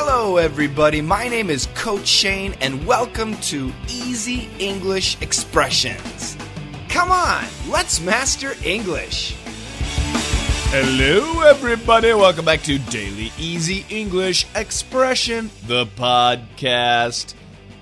Hello, everybody. My name is Coach Shane, and welcome to Easy English Expressions. Come on, let's master English. Hello, everybody. Welcome back to Daily Easy English Expression, the podcast.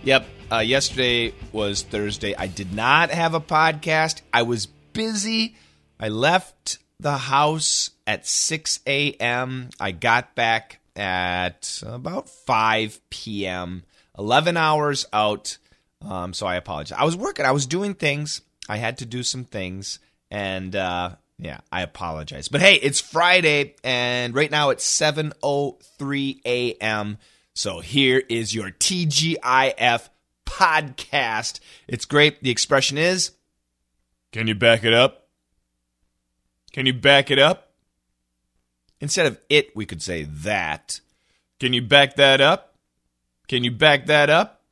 Yep, uh, yesterday was Thursday. I did not have a podcast. I was busy. I left the house at 6 a.m. I got back at about 5 p.m. 11 hours out. Um, so I apologize. I was working. I was doing things. I had to do some things, and uh, yeah, I apologize. But hey, it's Friday, and right now it's 7:03 a.m. So here is your TGIF podcast. It's great. The expression is, "Can you back it up? Can you back it up?" Instead of it, we could say that. Can you back that up? Can you back that up?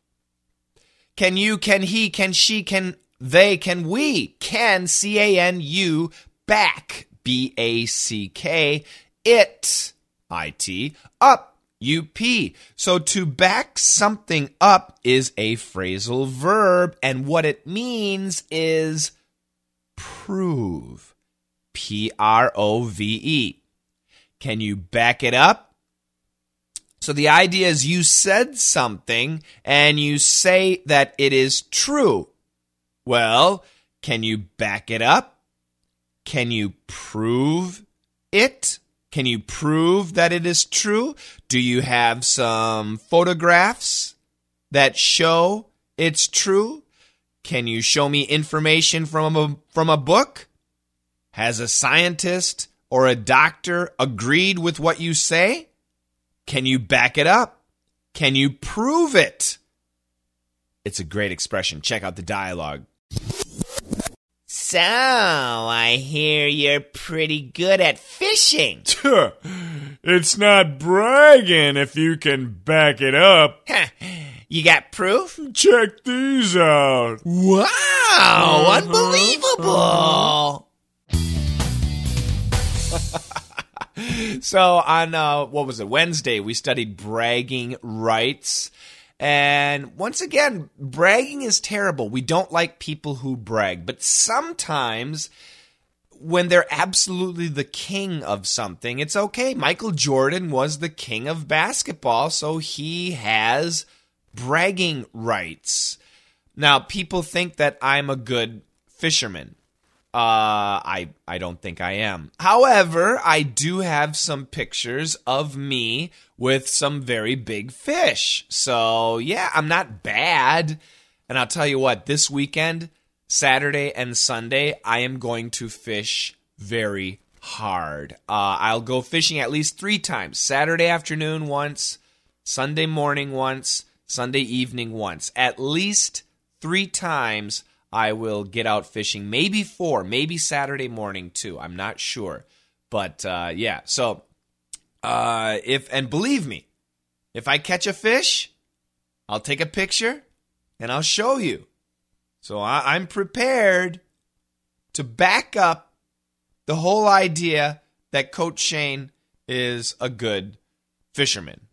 Can you, can he, can she, can they, can we, can, C A N U, back, B A C K, it, I T, up, U P. So to back something up is a phrasal verb, and what it means is prove, P R O V E. Can you back it up? So the idea is you said something and you say that it is true. Well, can you back it up? Can you prove it? Can you prove that it is true? Do you have some photographs that show it's true? Can you show me information from a, from a book? Has a scientist or a doctor agreed with what you say? Can you back it up? Can you prove it? It's a great expression. Check out the dialogue. So, I hear you're pretty good at fishing. it's not bragging if you can back it up. you got proof? Check these out. Wow, uh-huh. unbelievable. so on uh, what was it? Wednesday we studied bragging rights. And once again bragging is terrible. We don't like people who brag. But sometimes when they're absolutely the king of something it's okay. Michael Jordan was the king of basketball so he has bragging rights. Now people think that I'm a good fisherman uh, I I don't think I am. However, I do have some pictures of me with some very big fish. So yeah, I'm not bad. And I'll tell you what, this weekend, Saturday and Sunday, I am going to fish very hard. Uh, I'll go fishing at least three times: Saturday afternoon once, Sunday morning once, Sunday evening once. At least three times I will get out fishing. Maybe four, maybe Saturday morning too. I'm not sure, but uh, yeah. So uh, if and believe me, if I catch a fish, I'll take a picture and I'll show you. So I, I'm prepared to back up the whole idea that Coach Shane is a good fisherman.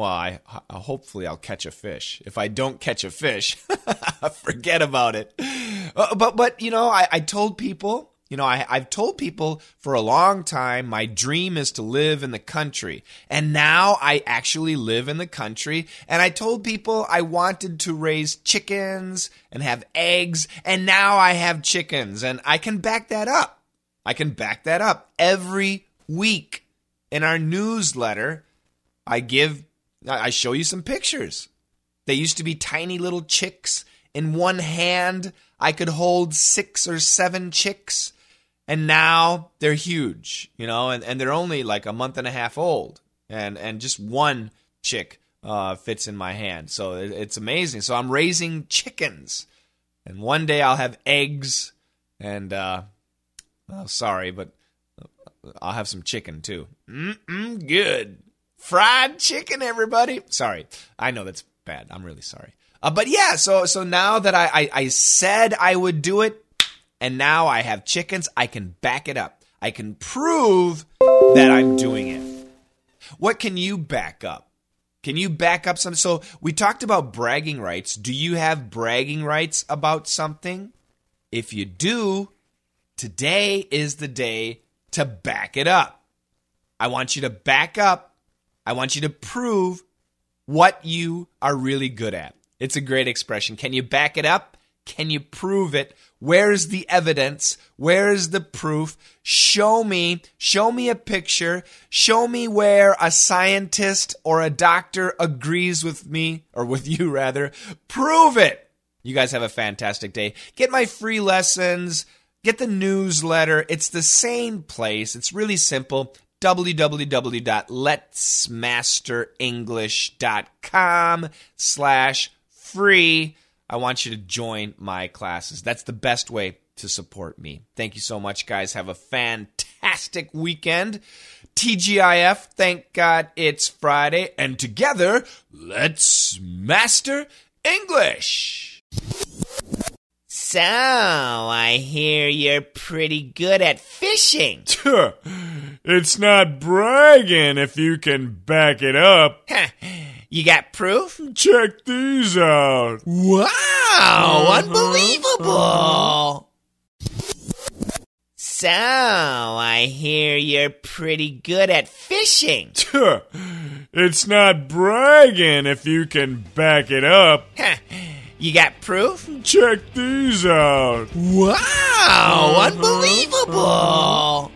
Well, I, I, hopefully I'll catch a fish. If I don't catch a fish, forget about it. Uh, but but you know, I, I told people, you know, I, I've told people for a long time my dream is to live in the country, and now I actually live in the country. And I told people I wanted to raise chickens and have eggs, and now I have chickens, and I can back that up. I can back that up every week in our newsletter. I give I show you some pictures. They used to be tiny little chicks. In one hand, I could hold six or seven chicks. And now they're huge, you know, and, and they're only like a month and a half old. And, and just one chick uh, fits in my hand. So it, it's amazing. So I'm raising chickens. And one day I'll have eggs. And, uh, well, sorry, but I'll have some chicken too. Mm-mm, good. Fried chicken, everybody. Sorry. I know that's bad. I'm really sorry. Uh, but yeah, so so now that I, I, I said I would do it, and now I have chickens, I can back it up. I can prove that I'm doing it. What can you back up? Can you back up some? So we talked about bragging rights. Do you have bragging rights about something? If you do, today is the day to back it up. I want you to back up. I want you to prove what you are really good at. It's a great expression. Can you back it up? Can you prove it? Where's the evidence? Where's the proof? Show me, show me a picture. Show me where a scientist or a doctor agrees with me, or with you rather. Prove it. You guys have a fantastic day. Get my free lessons. Get the newsletter. It's the same place. It's really simple www.letsmasterenglish.com slash free. I want you to join my classes. That's the best way to support me. Thank you so much, guys. Have a fantastic weekend. TGIF, thank God it's Friday, and together, let's master English. So, I hear you're pretty good at fishing. It's not bragging if you can back it up. You got proof? Check these out. Wow, uh-huh. unbelievable. So, I hear you're pretty good at fishing. It's not bragging if you can back it up. You got proof? Check these out. Wow, uh-huh. unbelievable.